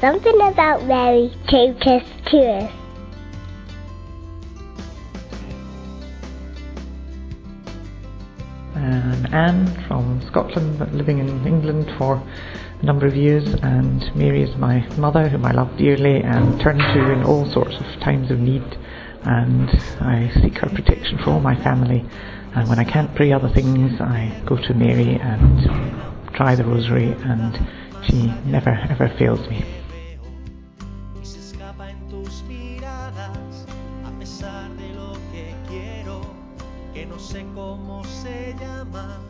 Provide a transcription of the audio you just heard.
Something about Mary take us to. I'm Ann from Scotland, but living in England for a number of years, and Mary is my mother, whom I love dearly and turn to in all sorts of times of need. And I seek her protection for all my family. And when I can't pray other things, I go to Mary and try the rosary, and she never ever fails me. En tus miradas, a pesar de lo que quiero, que no sé cómo se llama